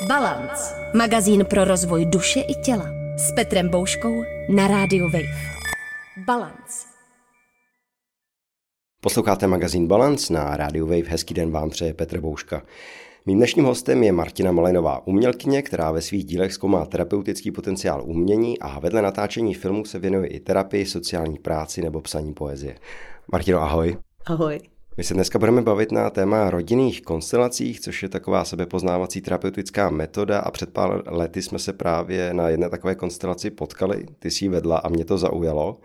Balance. Magazín pro rozvoj duše i těla. S Petrem Bouškou na rádiu Wave. Balance. Posloucháte magazín Balance na rádiu Wave. Hezký den vám přeje Petr Bouška. Mým dnešním hostem je Martina Malinová, umělkyně, která ve svých dílech zkoumá terapeutický potenciál umění a vedle natáčení filmů se věnuje i terapii, sociální práci nebo psaní poezie. Martino, ahoj. Ahoj. My se dneska budeme bavit na téma rodinných konstelacích, což je taková sebepoznávací terapeutická metoda a před pár lety jsme se právě na jedné takové konstelaci potkali, ty jsi ji vedla a mě to zaujalo.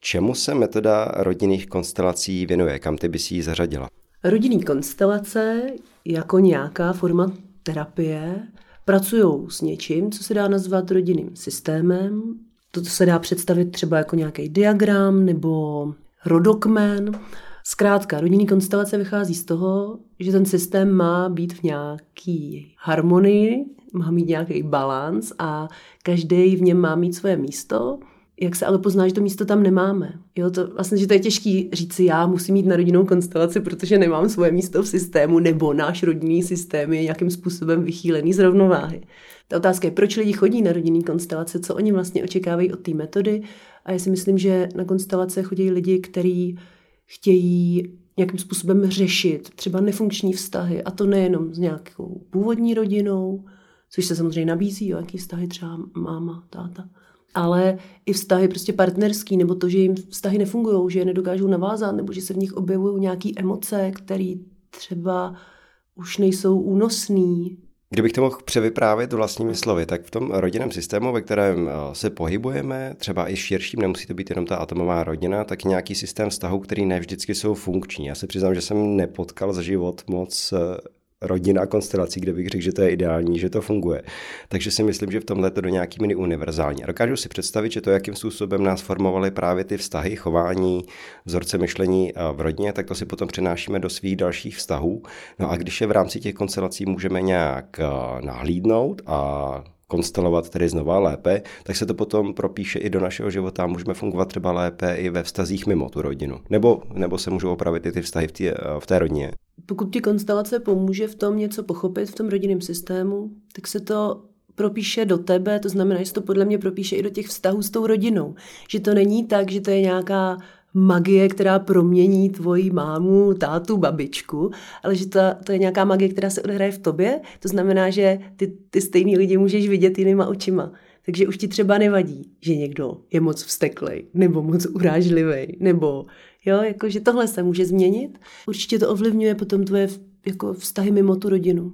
Čemu se metoda rodinných konstelací věnuje? Kam ty bys ji zařadila? Rodinný konstelace jako nějaká forma terapie pracují s něčím, co se dá nazvat rodinným systémem. To se dá představit třeba jako nějaký diagram nebo rodokmen. Zkrátka, rodinný konstelace vychází z toho, že ten systém má být v nějaký harmonii, má mít nějaký balans a každý v něm má mít svoje místo. Jak se ale pozná, že to místo tam nemáme? Jo, to vlastně, že to je těžký říct si, já musím mít na rodinnou konstelaci, protože nemám svoje místo v systému, nebo náš rodinný systém je nějakým způsobem vychýlený z rovnováhy. Ta otázka je, proč lidi chodí na rodinný konstelace, co oni vlastně očekávají od té metody. A já si myslím, že na konstelace chodí lidi, kteří chtějí nějakým způsobem řešit třeba nefunkční vztahy, a to nejenom s nějakou původní rodinou, což se samozřejmě nabízí, jo, jaký vztahy třeba máma, táta, ale i vztahy prostě partnerský, nebo to, že jim vztahy nefungují, že je nedokážou navázat, nebo že se v nich objevují nějaké emoce, které třeba už nejsou únosný, Kdybych to mohl převyprávět vlastními slovy, tak v tom rodinném systému, ve kterém eh, se pohybujeme, třeba i širším, nemusí to být jenom ta atomová rodina, tak nějaký systém vztahu, který ne vždycky jsou funkční. Já se přiznám, že jsem nepotkal za život moc rodina konstelací, kde bych řekl, že to je ideální, že to funguje. Takže si myslím, že v tomhle to do nějaký mini univerzální. Dokážu si představit, že to, jakým způsobem nás formovaly právě ty vztahy, chování, vzorce myšlení eh, v rodině, tak to si potom přenášíme do svých dalších vztahů. No a když je v rámci těch konstelací můžeme nějak eh, nahlídnout a konstelovat tedy znova lépe, tak se to potom propíše i do našeho života a můžeme fungovat třeba lépe i ve vztazích mimo tu rodinu. Nebo, nebo se můžou opravit i ty vztahy v té, eh, v té rodině. Pokud ti konstelace pomůže v tom něco pochopit v tom rodinném systému, tak se to propíše do tebe, to znamená, že se to podle mě propíše i do těch vztahů s tou rodinou. Že to není tak, že to je nějaká magie, která promění tvoji mámu, tátu, babičku, ale že to, to je nějaká magie, která se odehraje v tobě. To znamená, že ty, ty stejný lidi můžeš vidět jinýma očima. Takže už ti třeba nevadí, že někdo je moc vsteklej, nebo moc urážlivý, nebo jo, jako, že tohle se může změnit. Určitě to ovlivňuje potom tvoje jako vztahy mimo tu rodinu.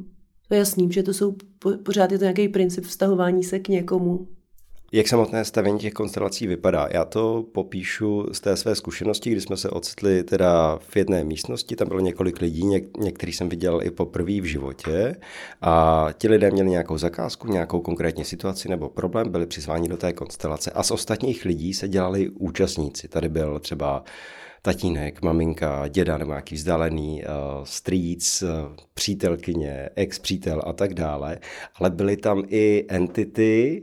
To je jasný, že to jsou, pořád je to nějaký princip vztahování se k někomu, jak samotné stavění těch konstelací vypadá? Já to popíšu z té své zkušenosti, kdy jsme se ocitli teda v jedné místnosti, tam bylo několik lidí, něk- některý jsem viděl i poprvé v životě a ti lidé měli nějakou zakázku, nějakou konkrétní situaci nebo problém, byli přizváni do té konstelace a z ostatních lidí se dělali účastníci. Tady byl třeba tatínek, maminka, děda nebo nějaký vzdálený uh, strýc, uh, přítelkyně, ex-přítel a tak dále, ale byly tam i entity,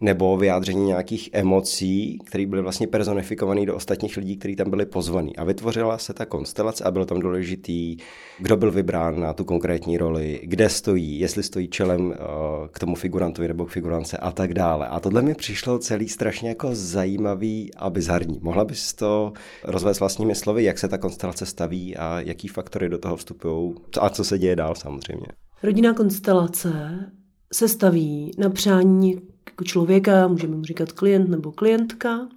nebo vyjádření nějakých emocí, které byly vlastně personifikované do ostatních lidí, kteří tam byli pozvaní. A vytvořila se ta konstelace a bylo tam důležitý, kdo byl vybrán na tu konkrétní roli, kde stojí, jestli stojí čelem eh, k tomu figurantovi nebo k figurance a tak dále. A tohle mi přišlo celý strašně jako zajímavý a bizarní. Mohla bys to rozvést vlastními slovy, jak se ta konstelace staví a jaký faktory do toho vstupují a co se děje dál samozřejmě? Rodinná konstelace se staví na přání jako člověka, můžeme mu říkat klient nebo klientka,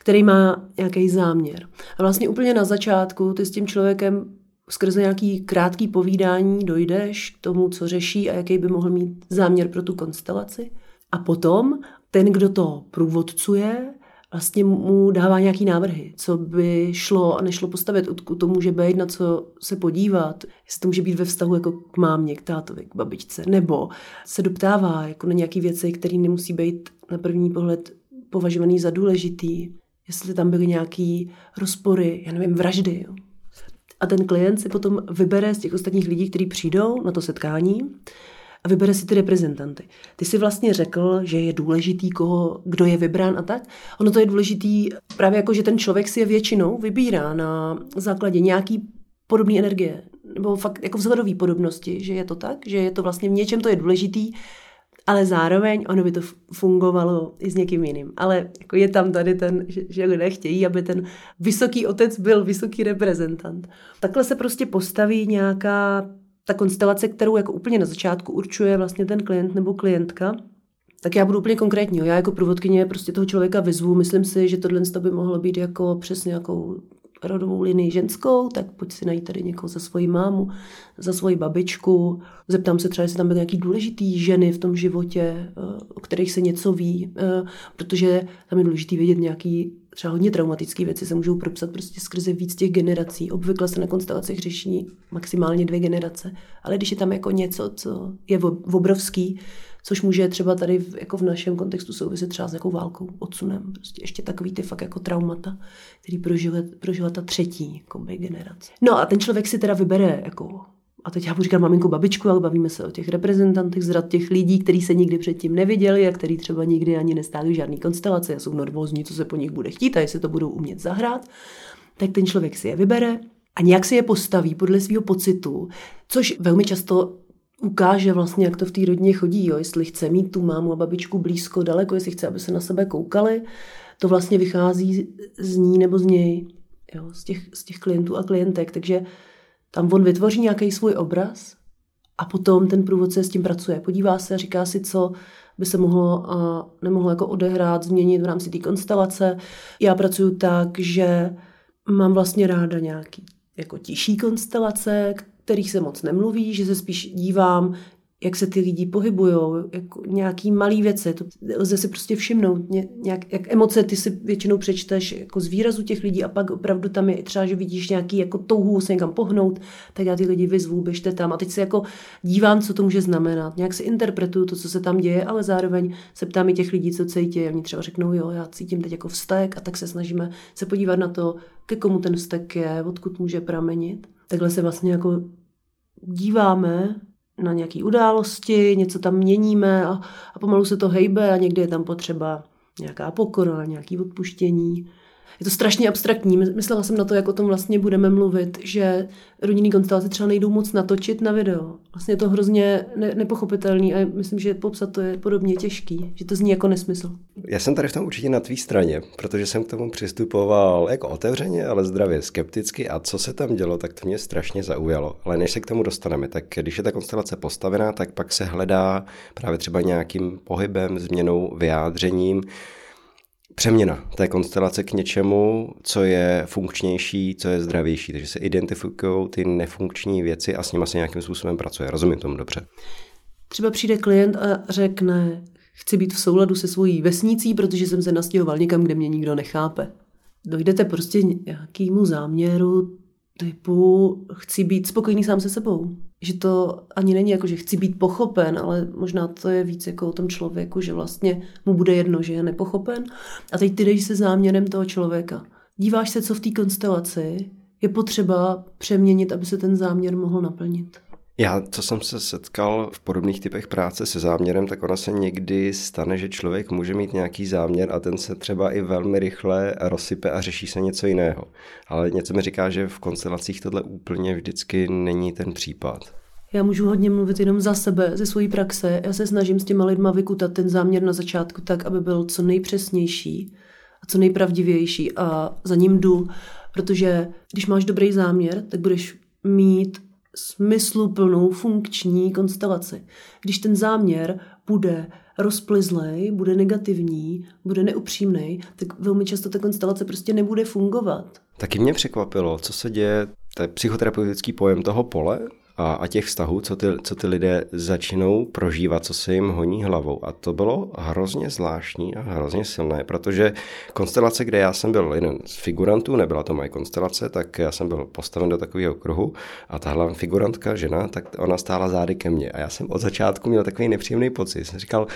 který má nějaký záměr. A vlastně úplně na začátku ty s tím člověkem skrze nějaký krátký povídání dojdeš k tomu, co řeší a jaký by mohl mít záměr pro tu konstelaci. A potom ten, kdo to průvodcuje, vlastně mu dává nějaký návrhy, co by šlo a nešlo postavit, odkud to může být, na co se podívat, jestli to může být ve vztahu jako k mámě, k tátovi, k babičce, nebo se doptává jako na nějaké věci, které nemusí být na první pohled považovaný za důležitý, jestli tam byly nějaké rozpory, já nevím, vraždy. Jo. A ten klient si potom vybere z těch ostatních lidí, kteří přijdou na to setkání, a vybere si ty reprezentanty. Ty si vlastně řekl, že je důležitý, koho, kdo je vybrán a tak. Ono to je důležitý právě jako, že ten člověk si je většinou vybírá na základě nějaký podobné energie, nebo fakt jako vzhledové podobnosti, že je to tak, že je to vlastně v něčem to je důležitý, ale zároveň ono by to fungovalo i s někým jiným. Ale jako je tam tady ten, že, že lidé chtějí, aby ten vysoký otec byl vysoký reprezentant. Takhle se prostě postaví nějaká ta konstelace, kterou jako úplně na začátku určuje vlastně ten klient nebo klientka. Tak já budu úplně konkrétní. Já jako průvodkyně prostě toho člověka vyzvu. Myslím si, že tohle by mohlo být jako přesně jako rodovou linii ženskou, tak pojď si najít tady někoho za svoji mámu, za svoji babičku. Zeptám se třeba, jestli tam byly nějaký důležitý ženy v tom životě, eh, o kterých se něco ví, eh, protože tam je důležité vědět nějaký třeba hodně traumatické věci se můžou propsat prostě skrze víc těch generací. Obvykle se na konstelacích řeší maximálně dvě generace. Ale když je tam jako něco, co je obrovský, což může třeba tady v, jako v našem kontextu souviset třeba s nějakou válkou, odsunem. Prostě ještě takový ty fakt jako traumata, který prožila, prožila ta třetí kombi generace. No a ten člověk si teda vybere jako a teď já budu říkat maminku, babičku, ale bavíme se o těch reprezentantech z rad těch lidí, kteří se nikdy předtím neviděli a kteří třeba nikdy ani nestáli v žádný konstelaci a jsou nervózní, co se po nich bude chtít a jestli to budou umět zahrát. Tak ten člověk si je vybere a nějak si je postaví podle svého pocitu, což velmi často ukáže vlastně, jak to v té rodině chodí, jo? jestli chce mít tu mámu a babičku blízko, daleko, jestli chce, aby se na sebe koukali, to vlastně vychází z ní nebo z něj, jo? Z, těch, z těch klientů a klientek, takže tam on vytvoří nějaký svůj obraz a potom ten průvodce s tím pracuje. Podívá se, říká si, co by se mohlo a nemohlo jako odehrát, změnit v rámci té konstelace. Já pracuji tak, že mám vlastně ráda nějaký jako tiší konstelace, kterých se moc nemluví, že se spíš dívám, jak se ty lidi pohybují, jako nějaký malý věci, to lze si prostě všimnout, nějak, jak emoce ty si většinou přečteš jako z výrazu těch lidí a pak opravdu tam je třeba, že vidíš nějaký jako touhu se někam pohnout, tak já ty lidi vyzvu, běžte tam. A teď se jako dívám, co to může znamenat, nějak si interpretuju to, co se tam děje, ale zároveň se ptám i těch lidí, co cítí. A oni třeba řeknou, jo, já cítím teď jako vztek. A tak se snažíme se podívat na to, ke komu ten vztek je, odkud může pramenit. Takhle se vlastně jako díváme na nějaké události, něco tam měníme a, a pomalu se to hejbe a někdy je tam potřeba nějaká pokora, nějaké odpuštění je to strašně abstraktní. Myslela jsem na to, jak o tom vlastně budeme mluvit, že rodinný konstelace třeba nejdou moc natočit na video. Vlastně je to hrozně ne- nepochopitelný a myslím, že popsat to je podobně těžký, že to zní jako nesmysl. Já jsem tady v tom určitě na tvý straně, protože jsem k tomu přistupoval jako otevřeně, ale zdravě skepticky a co se tam dělo, tak to mě strašně zaujalo. Ale než se k tomu dostaneme, tak když je ta konstelace postavená, tak pak se hledá právě třeba nějakým pohybem, změnou, vyjádřením, přeměna té konstelace k něčemu, co je funkčnější, co je zdravější. Takže se identifikují ty nefunkční věci a s nimi se nějakým způsobem pracuje. Rozumím tomu dobře. Třeba přijde klient a řekne, chci být v souladu se svojí vesnicí, protože jsem se nastěhoval někam, kde mě nikdo nechápe. Dojdete prostě nějakému záměru, typu chci být spokojený sám se sebou. Že to ani není jako, že chci být pochopen, ale možná to je víc jako o tom člověku, že vlastně mu bude jedno, že je nepochopen. A teď ty jdeš se záměrem toho člověka. Díváš se, co v té konstelaci je potřeba přeměnit, aby se ten záměr mohl naplnit. Já, co jsem se setkal v podobných typech práce se záměrem, tak ona se někdy stane, že člověk může mít nějaký záměr a ten se třeba i velmi rychle rozsype a řeší se něco jiného. Ale něco mi říká, že v konstelacích tohle úplně vždycky není ten případ. Já můžu hodně mluvit jenom za sebe, ze své praxe. Já se snažím s těma lidma vykutat ten záměr na začátku tak, aby byl co nejpřesnější a co nejpravdivější a za ním jdu, protože když máš dobrý záměr, tak budeš mít smysluplnou funkční konstelaci. Když ten záměr bude rozplizlej, bude negativní, bude neupřímný, tak velmi často ta konstelace prostě nebude fungovat. Taky mě překvapilo, co se děje, to je psychoterapeutický pojem toho pole, a, a těch vztahů, co ty, co ty lidé začínou prožívat, co se jim honí hlavou. A to bylo hrozně zvláštní a hrozně silné, protože konstelace, kde já jsem byl jeden z figurantů, nebyla to moje konstelace, tak já jsem byl postaven do takového kruhu a tahle figurantka, žena, tak ona stála zády ke mně. A já jsem od začátku měl takový nepříjemný pocit. Jsem říkal,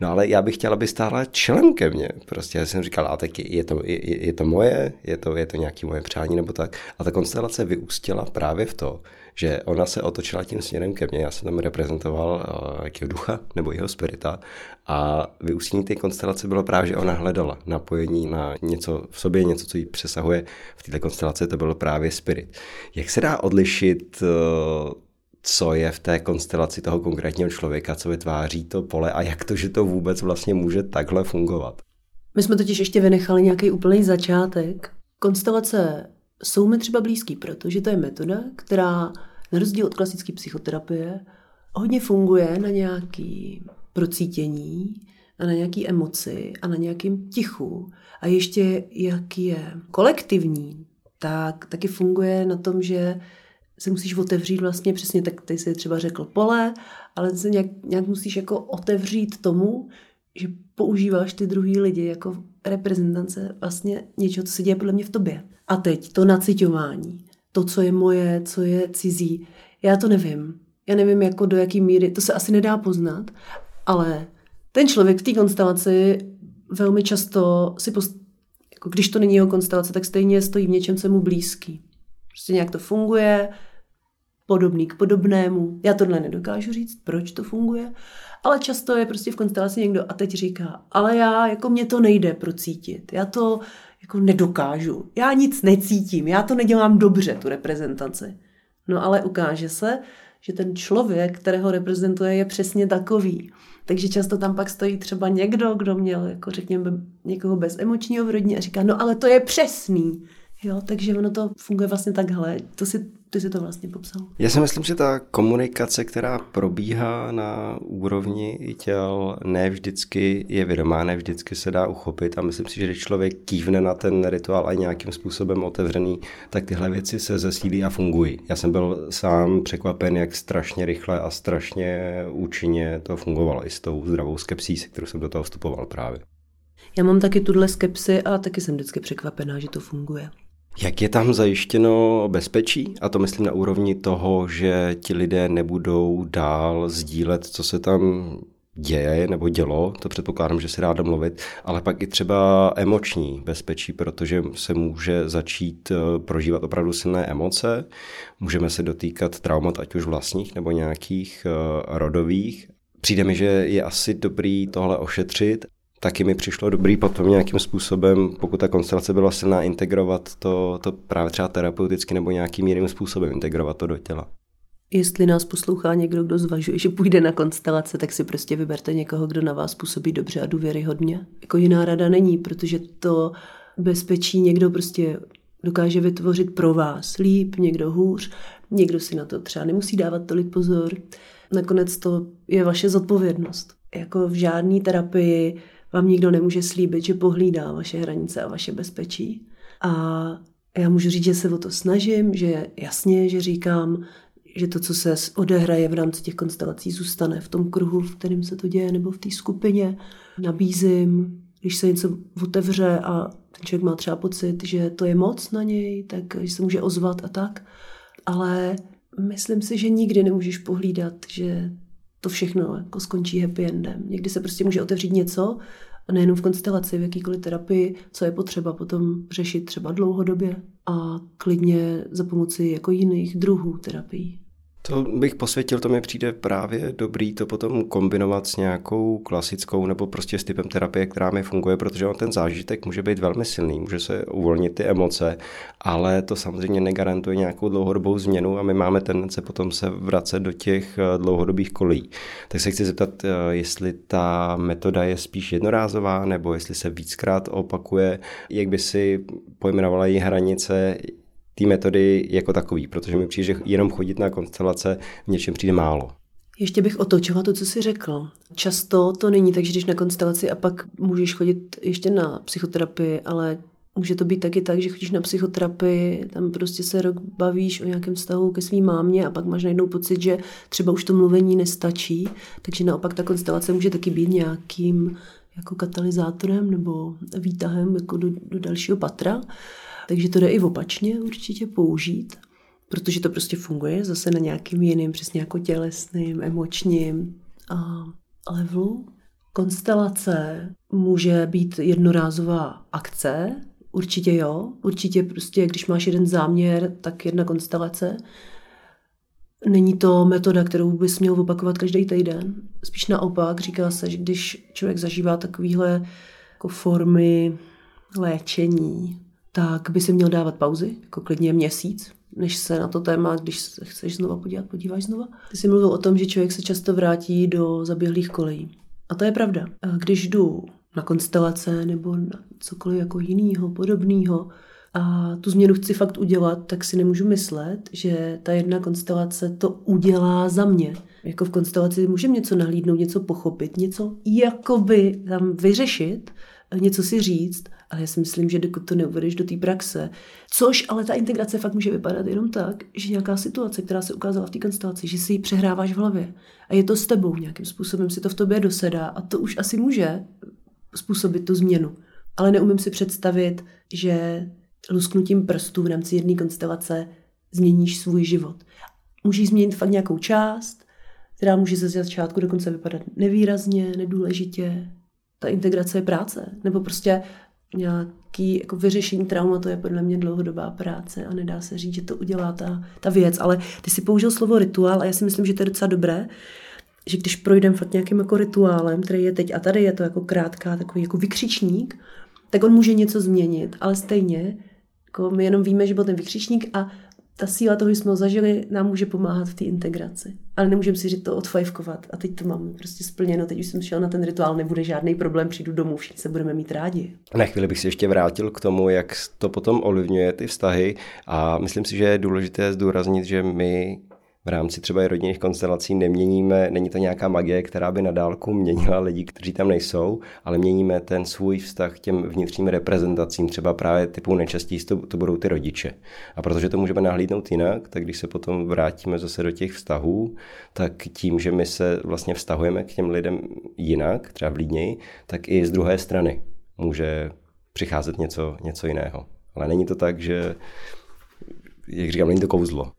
no ale já bych chtěl, aby stála čelem ke mně. Prostě já jsem říkal, a tak je, je, to, je, je to moje, je to, je to nějaký moje přání nebo tak. A ta konstelace vyústila právě v to, že ona se otočila tím směrem ke mně, já jsem tam reprezentoval uh, jakého ducha nebo jeho spirita a vyústění té konstelace bylo právě, že ona hledala napojení na něco v sobě, něco, co jí přesahuje. V této konstelaci to bylo právě spirit. Jak se dá odlišit uh, co je v té konstelaci toho konkrétního člověka, co vytváří to pole a jak to, že to vůbec vlastně může takhle fungovat. My jsme totiž ještě vynechali nějaký úplný začátek. Konstelace jsou mi třeba blízký, protože to je metoda, která na rozdíl od klasické psychoterapie hodně funguje na nějaký procítění a na nějaký emoci a na nějakým tichu. A ještě jak je kolektivní, tak taky funguje na tom, že se musíš otevřít vlastně přesně, tak ty jsi třeba řekl pole, ale se nějak, nějak musíš jako otevřít tomu, že používáš ty druhý lidi jako reprezentance vlastně něčeho, co se děje podle mě v tobě. A teď to naciťování, to, co je moje, co je cizí, já to nevím. Já nevím, jako do jaký míry, to se asi nedá poznat, ale ten člověk v té konstelaci velmi často si post... jako když to není jeho konstelace, tak stejně stojí v něčem, co mu blízký. Prostě nějak to funguje, podobný k podobnému. Já tohle nedokážu říct, proč to funguje, ale často je prostě v konstelaci někdo a teď říká, ale já, jako mě to nejde procítit, já to jako nedokážu, já nic necítím, já to nedělám dobře, tu reprezentaci. No ale ukáže se, že ten člověk, kterého reprezentuje, je přesně takový. Takže často tam pak stojí třeba někdo, kdo měl, jako řekněme, někoho bez emočního v rodině a říká, no ale to je přesný. Jo, takže ono to funguje vlastně takhle. To si, ty si to vlastně popsal. Já si myslím, že ta komunikace, která probíhá na úrovni těl, ne vždycky je vědomá, ne vždycky se dá uchopit a myslím si, že když člověk kývne na ten rituál a nějakým způsobem otevřený, tak tyhle věci se zesílí a fungují. Já jsem byl sám překvapen, jak strašně rychle a strašně účinně to fungovalo i s tou zdravou skepsí, se kterou jsem do toho vstupoval právě. Já mám taky tuhle skepsy a taky jsem vždycky překvapená, že to funguje. Jak je tam zajištěno bezpečí? A to myslím na úrovni toho, že ti lidé nebudou dál sdílet, co se tam děje nebo dělo, to předpokládám, že se dá domluvit, ale pak i třeba emoční bezpečí, protože se může začít eh, prožívat opravdu silné emoce, můžeme se dotýkat traumat, ať už vlastních nebo nějakých eh, rodových. Přijde mi, že je asi dobrý tohle ošetřit taky mi přišlo dobrý potom nějakým způsobem, pokud ta konstelace byla silná, integrovat to, to právě třeba terapeuticky nebo nějakým jiným způsobem integrovat to do těla. Jestli nás poslouchá někdo, kdo zvažuje, že půjde na konstelace, tak si prostě vyberte někoho, kdo na vás působí dobře a důvěryhodně. Jako jiná rada není, protože to bezpečí někdo prostě dokáže vytvořit pro vás líp, někdo hůř, někdo si na to třeba nemusí dávat tolik pozor. Nakonec to je vaše zodpovědnost. Jako v žádné terapii vám nikdo nemůže slíbit, že pohlídá vaše hranice a vaše bezpečí. A já můžu říct, že se o to snažím, že jasně, že říkám, že to, co se odehraje v rámci těch konstelací, zůstane v tom kruhu, v kterém se to děje, nebo v té skupině. Nabízím, když se něco otevře a ten člověk má třeba pocit, že to je moc na něj, tak že se může ozvat a tak. Ale myslím si, že nikdy nemůžeš pohlídat, že to všechno jako skončí happy endem. Někdy se prostě může otevřít něco, a nejenom v konstelaci, v jakýkoliv terapii, co je potřeba potom řešit třeba dlouhodobě a klidně za pomoci jako jiných druhů terapií. To bych posvětil, to mi přijde právě dobrý to potom kombinovat s nějakou klasickou nebo prostě s typem terapie, která mi funguje, protože on ten zážitek může být velmi silný, může se uvolnit ty emoce, ale to samozřejmě negarantuje nějakou dlouhodobou změnu a my máme tendence potom se vracet do těch eh, dlouhodobých kolí. Tak se chci zeptat, eh, jestli ta metoda je spíš jednorázová nebo jestli se víckrát opakuje, jak by si pojmenovala její hranice, té metody jako takový, protože mi přijde, že jenom chodit na konstelace v něčem přijde málo. Ještě bych otočila to, co jsi řekl. Často to není tak, že jdeš na konstelaci a pak můžeš chodit ještě na psychoterapii, ale může to být taky tak, že chodíš na psychoterapii, tam prostě se rok bavíš o nějakém vztahu ke svým mámě a pak máš najednou pocit, že třeba už to mluvení nestačí, takže naopak ta konstelace může taky být nějakým jako katalyzátorem nebo výtahem jako do, do dalšího patra. Takže to jde i opačně určitě použít, protože to prostě funguje zase na nějakým jiným, přesně jako tělesným, emočním a levelu. Konstelace může být jednorázová akce, určitě jo, určitě prostě, když máš jeden záměr, tak jedna konstelace. Není to metoda, kterou bys měl opakovat každý týden. Spíš naopak, říká se, že když člověk zažívá takovéhle jako formy léčení, tak by si měl dávat pauzy, jako klidně měsíc, než se na to téma, když se chceš znova podívat, podíváš znova. Ty jsi mluvil o tom, že člověk se často vrátí do zaběhlých kolejí. A to je pravda. Když jdu na konstelace nebo na cokoliv jako jinýho, podobného, a tu změnu chci fakt udělat, tak si nemůžu myslet, že ta jedna konstelace to udělá za mě. Jako v konstelaci můžeme něco nahlídnout, něco pochopit, něco jakoby tam vyřešit, něco si říct, ale já si myslím, že dokud to neuvedeš do té praxe, což ale ta integrace fakt může vypadat jenom tak, že nějaká situace, která se ukázala v té konstelaci, že si ji přehráváš v hlavě a je to s tebou nějakým způsobem, si to v tobě dosedá a to už asi může způsobit tu změnu. Ale neumím si představit, že lusknutím prstů v rámci jedné konstelace změníš svůj život. Můžeš změnit fakt nějakou část, která může ze začátku dokonce vypadat nevýrazně, nedůležitě. Ta integrace je práce. Nebo prostě nějaký jako vyřešení traumatu je podle mě dlouhodobá práce a nedá se říct, že to udělá ta, ta věc. Ale ty si použil slovo rituál a já si myslím, že to je docela dobré, že když projdeme fakt nějakým jako rituálem, který je teď a tady je to jako krátká, takový jako vykřičník, tak on může něco změnit, ale stejně jako my jenom víme, že byl ten vykřičník a ta síla toho, že jsme ho zažili, nám může pomáhat v té integraci. Ale nemůžeme si říct to odfajfkovat. A teď to mám prostě splněno, teď už jsem šel na ten rituál, nebude žádný problém, přijdu domů, všichni se budeme mít rádi. Na chvíli bych si ještě vrátil k tomu, jak to potom ovlivňuje ty vztahy a myslím si, že je důležité zdůraznit, že my v rámci třeba rodinných konstelací neměníme, není to nějaká magie, která by na dálku měnila lidi, kteří tam nejsou, ale měníme ten svůj vztah k těm vnitřním reprezentacím, třeba právě typu nejčastěji to, to budou ty rodiče. A protože to můžeme nahlídnout jinak, tak když se potom vrátíme zase do těch vztahů, tak tím, že my se vlastně vztahujeme k těm lidem jinak, třeba vlídněji, tak i z druhé strany může přicházet něco, něco jiného. Ale není to tak, že jak říkám, není to kouzlo.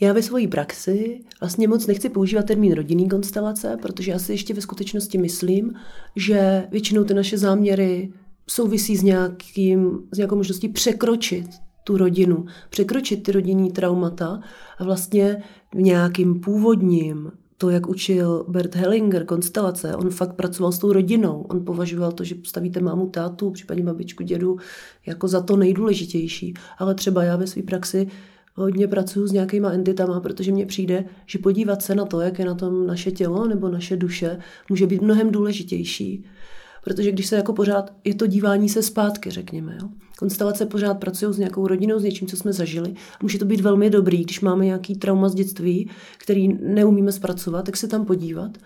Já ve své praxi vlastně moc nechci používat termín rodinný konstelace, protože já si ještě ve skutečnosti myslím, že většinou ty naše záměry souvisí s, nějakým, s nějakou možností překročit tu rodinu, překročit ty rodinní traumata a vlastně v nějakým původním to, jak učil Bert Hellinger, konstelace, on fakt pracoval s tou rodinou. On považoval to, že stavíte mámu, tátu, případně babičku, dědu, jako za to nejdůležitější. Ale třeba já ve své praxi hodně pracuji s nějakýma entitama, protože mně přijde, že podívat se na to, jak je na tom naše tělo nebo naše duše, může být mnohem důležitější. Protože když se jako pořád, je to dívání se zpátky, řekněme. Jo? Konstelace pořád pracují s nějakou rodinou, s něčím, co jsme zažili. Může to být velmi dobrý, když máme nějaký trauma z dětství, který neumíme zpracovat, tak se tam podívat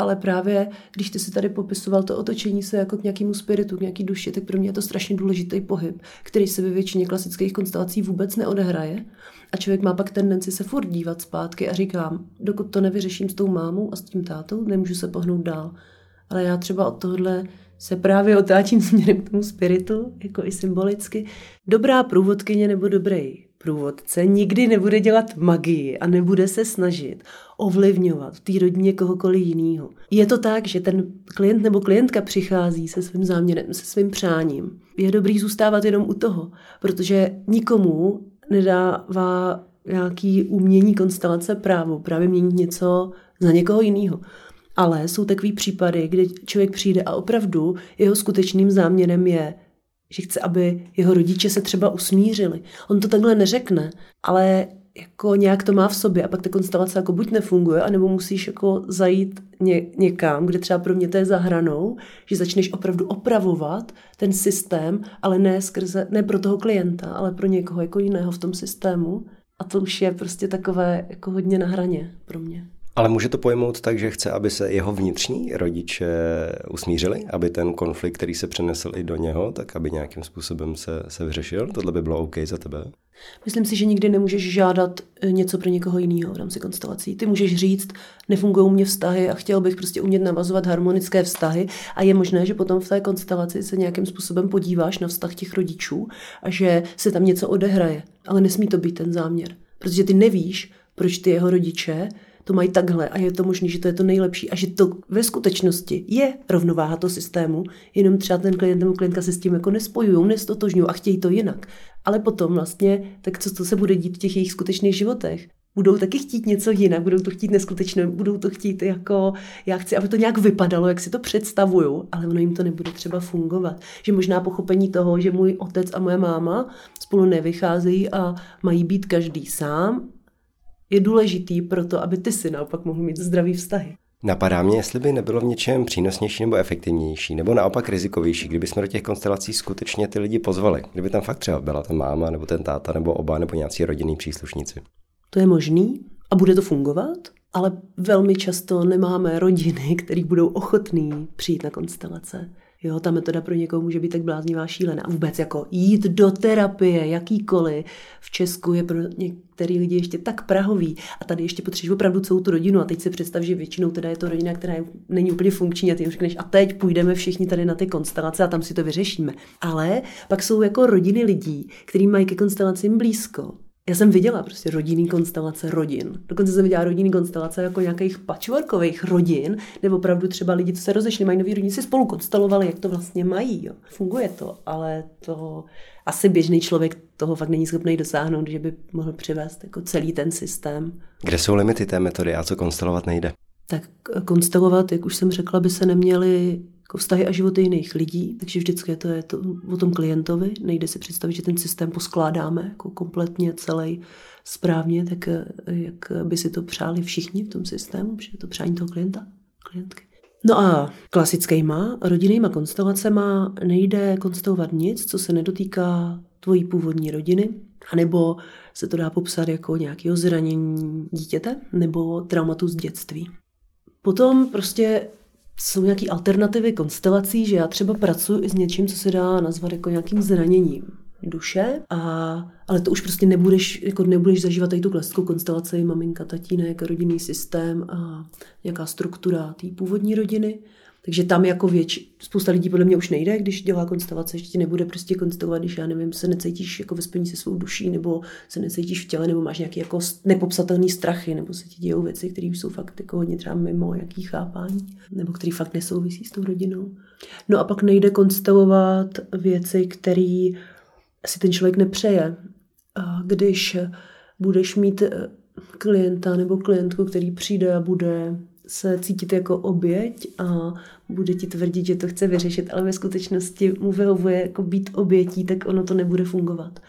ale právě když ty si tady popisoval to otočení se jako k nějakému spiritu, k nějaký duši, tak pro mě je to strašně důležitý pohyb, který se ve většině klasických konstelací vůbec neodehraje. A člověk má pak tendenci se furt dívat zpátky a říkám, dokud to nevyřeším s tou mámou a s tím tátou, nemůžu se pohnout dál. Ale já třeba od tohohle se právě otáčím směrem k tomu spiritu, jako i symbolicky. Dobrá průvodkyně nebo dobrý průvodce nikdy nebude dělat magii a nebude se snažit ovlivňovat v té rodině kohokoliv jiného. Je to tak, že ten klient nebo klientka přichází se svým záměrem, se svým přáním. Je dobrý zůstávat jenom u toho, protože nikomu nedává nějaký umění konstelace právo právě měnit něco za někoho jiného. Ale jsou takový případy, kdy člověk přijde a opravdu jeho skutečným záměrem je že chce, aby jeho rodiče se třeba usmířili. On to takhle neřekne, ale jako nějak to má v sobě a pak ta konstelace jako buď nefunguje, anebo musíš jako zajít ně, někam, kde třeba pro mě to je za hranou, že začneš opravdu opravovat ten systém, ale ne skrze, ne pro toho klienta, ale pro někoho jako jiného v tom systému. A to už je prostě takové jako hodně na hraně pro mě. Ale může to pojmout tak, že chce, aby se jeho vnitřní rodiče usmířili, aby ten konflikt, který se přenesl i do něho, tak aby nějakým způsobem se, se vyřešil? Tohle by bylo OK za tebe? Myslím si, že nikdy nemůžeš žádat eh, něco pro někoho jiného v rámci konstelací. Ty můžeš říct, nefungují mě vztahy a chtěl bych prostě umět navazovat harmonické vztahy a je možné, že potom v té konstelaci se nějakým způsobem podíváš na vztah těch rodičů a že se tam něco odehraje. Ale nesmí to být ten záměr, protože ty nevíš, proč ty jeho rodiče to mají takhle a je to možné, že to je to nejlepší a že to ve skutečnosti je rovnováha toho systému, jenom třeba ten klient nebo klientka se s tím jako nespojují, nestotožňují a chtějí to jinak. Ale potom vlastně, tak co to se bude dít v těch jejich skutečných životech? budou taky chtít něco jinak, budou to chtít neskutečné, budou to chtít jako, já chci, aby to nějak vypadalo, jak si to představuju, ale ono jim to nebude třeba fungovat. Že možná pochopení toho, že můj otec a moje máma spolu nevycházejí a mají být každý sám, je důležitý pro to, aby ty si naopak mohl mít zdravý vztahy. Napadá mě, jestli by nebylo v něčem přínosnější nebo efektivnější, nebo naopak rizikovější, kdyby jsme do těch konstelací skutečně ty lidi pozvali. Kdyby tam fakt třeba byla ta máma, nebo ten táta, nebo oba, nebo nějací rodinní příslušníci. To je možný a bude to fungovat, ale velmi často nemáme rodiny, které budou ochotný přijít na konstelace. Jo, ta metoda pro někoho může být tak bláznivá, šílená. Vůbec jako jít do terapie, jakýkoliv. V Česku je pro některý lidi ještě tak prahový a tady ještě potřebuješ opravdu celou tu rodinu a teď si představ, že většinou teda je to rodina, která je, není úplně funkční a ty jim řekneš a teď půjdeme všichni tady na ty konstelace a tam si to vyřešíme. Ale pak jsou jako rodiny lidí, kteří mají ke konstelacím blízko já jsem viděla prostě rodinný konstelace rodin. Dokonce jsem viděla rodinný konstelace jako nějakých patchworkových rodin, nebo opravdu třeba lidi, co se rozešli, mají nový rodiny, si spolu konstelovali, jak to vlastně mají. Jo. Funguje to, ale to asi běžný člověk toho fakt není schopný dosáhnout, že by mohl přivést jako celý ten systém. Kde jsou limity té metody a co konstelovat nejde? Tak konstelovat, jak už jsem řekla, by se neměly jako vztahy a životy jiných lidí, takže vždycky to je to o tom klientovi. Nejde si představit, že ten systém poskládáme jako kompletně celý správně, tak jak by si to přáli všichni v tom systému, že je to přání toho klienta, klientky. No a klasickýma rodinnýma konstelacema nejde konstelovat nic, co se nedotýká tvojí původní rodiny, anebo se to dá popsat jako nějakého zranění dítěte nebo traumatu z dětství. Potom prostě jsou nějaké alternativy konstelací, že já třeba pracuji i s něčím, co se dá nazvat jako nějakým zraněním duše, a, ale to už prostě nebudeš, jako nebudeš zažívat tady tu klasickou konstelaci maminka, tatínek, rodinný systém a nějaká struktura té původní rodiny, takže tam jako věč, spousta lidí podle mě už nejde, když dělá konstelace, že ti nebude prostě konstelovat, když já nevím, se necítíš jako ve spojení se svou duší, nebo se necítíš v těle, nebo máš nějaký jako nepopsatelný strachy, nebo se ti dějou věci, které jsou fakt jako hodně třeba mimo jaký chápání, nebo které fakt nesouvisí s tou rodinou. No a pak nejde konstelovat věci, které si ten člověk nepřeje. A když budeš mít eh, klienta nebo klientku, který přijde a bude se cítit jako oběť a bude ti tvrdit, že to chce vyřešit, ale ve skutečnosti mu vyhovuje jako být obětí, tak ono to nebude fungovat.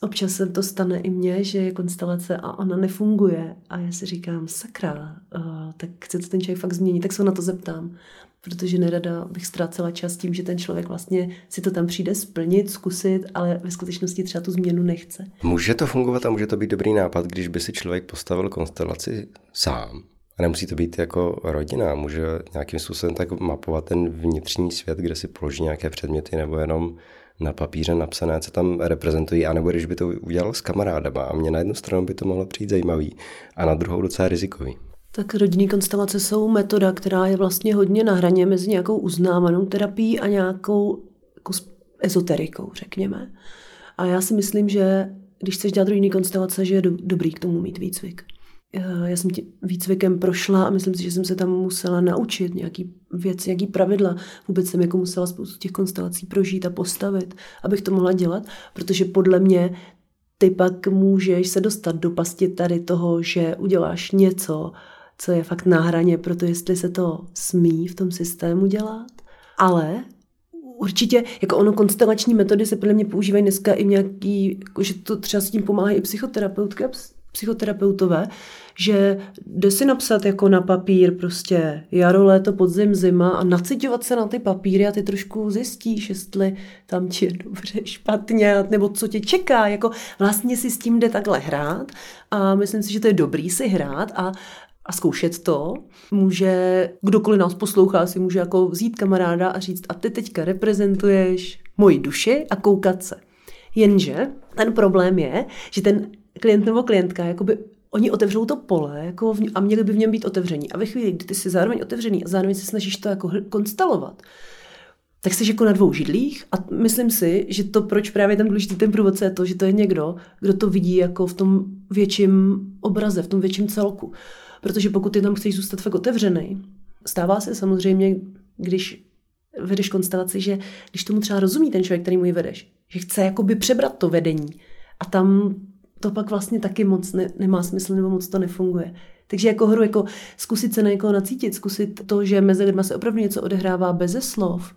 Občas se to stane i mně, že je konstelace a ona nefunguje a já si říkám, sakra, uh, tak chce to ten člověk fakt změnit, tak se na to zeptám, protože nerada bych ztrácela čas tím, že ten člověk vlastně si to tam přijde splnit, zkusit, ale ve skutečnosti třeba tu změnu nechce. Může to fungovat a může to být dobrý nápad, když by si člověk postavil konstelaci sám, a nemusí to být jako rodina, může nějakým způsobem tak mapovat ten vnitřní svět, kde si položí nějaké předměty nebo jenom na papíře napsané, co tam reprezentují, anebo když by to udělal s kamarádama. A mě na jednu stranu by to mohlo přijít zajímavý a na druhou docela rizikový. Tak rodinné konstelace jsou metoda, která je vlastně hodně na hraně mezi nějakou uznávanou terapií a nějakou jako ezoterikou, řekněme. A já si myslím, že když chceš dělat rodinné konstelace, že je do, dobrý k tomu mít výcvik. Eh, já jsem tím výcvikem prošla a myslím si, že jsem se tam musela naučit nějaký věci, nějaký pravidla. Vůbec jsem jako musela spoustu těch konstelací prožít a postavit, abych to mohla dělat, protože podle mě ty pak můžeš se dostat do pasti tady toho, že uděláš něco, co je fakt na hraně pro to, jestli se to smí v tom systému dělat. Ale určitě, jako ono, konstelační metody se podle mě používají dneska i nějaký, jako, že to třeba s tím pomáhají i psychoterapeutky a psychoterapeutové, že jde si napsat jako na papír prostě jaro, léto, podzim, zima a nacitovat se na ty papíry a ty trošku zjistíš, jestli tam ti je dobře, špatně, nebo co tě čeká. Jako vlastně si s tím jde takhle hrát a myslím si, že to je dobrý si hrát a a zkoušet to. Může, kdokoliv nás poslouchá, si může jako vzít kamaráda a říct, a ty teďka reprezentuješ moji duši a koukat se. Jenže ten problém je, že ten klient nebo klientka jakoby oni otevřou to pole jako v, a měli by v něm být otevření. A ve chvíli, kdy ty jsi zároveň otevřený a zároveň se snažíš to jako konstelovat, tak jsi jako na dvou židlích a myslím si, že to, proč právě tam důležitý ten průvodce je to, že to je někdo, kdo to vidí jako v tom větším obraze, v tom větším celku. Protože pokud ty tam chceš zůstat fakt otevřený, stává se samozřejmě, když vedeš konstelaci, že když tomu třeba rozumí ten člověk, který mu ji vedeš, že chce jakoby přebrat to vedení a tam to pak vlastně taky moc ne, nemá smysl nebo moc to nefunguje. Takže jako hru, jako zkusit se na někoho nacítit, zkusit to, že mezi lidma se opravdu něco odehrává beze slov,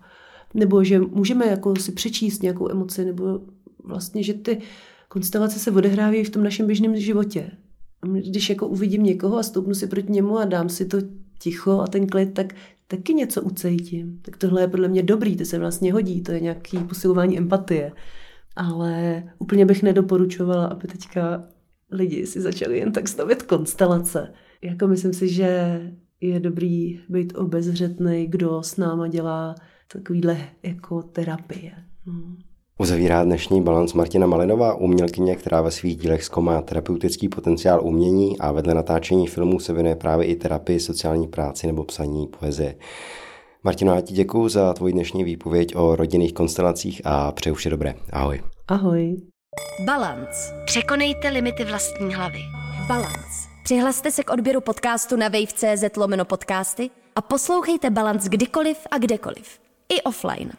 nebo že můžeme jako si přečíst nějakou emoci, nebo vlastně, že ty konstelace se odehrávají v tom našem běžném životě. Když jako uvidím někoho a stoupnu si proti němu a dám si to ticho a ten klid, tak taky něco ucejtím. Tak tohle je podle mě dobrý, to se vlastně hodí, to je nějaký posilování empatie. Ale úplně bych nedoporučovala, aby teďka lidi si začali jen tak stavět konstelace. Jako myslím si, že je dobrý být obezřetný, kdo s náma dělá takovýhle jako terapie. Hmm. Uzavírá dnešní balans Martina Malinová, umělkyně, která ve svých dílech zkoumá terapeutický potenciál umění a vedle natáčení filmů se věnuje právě i terapii, sociální práci nebo psaní poezie. Martino, já ti děkuji za tvoji dnešní výpověď o rodinných konstelacích a přeju vše dobré. Ahoj. Ahoj. Balance. Překonejte limity vlastní hlavy. Balance. Přihlaste se k odběru podcastu na wave.cz lomeno podcasty a poslouchejte Balance kdykoliv a kdekoliv. I offline.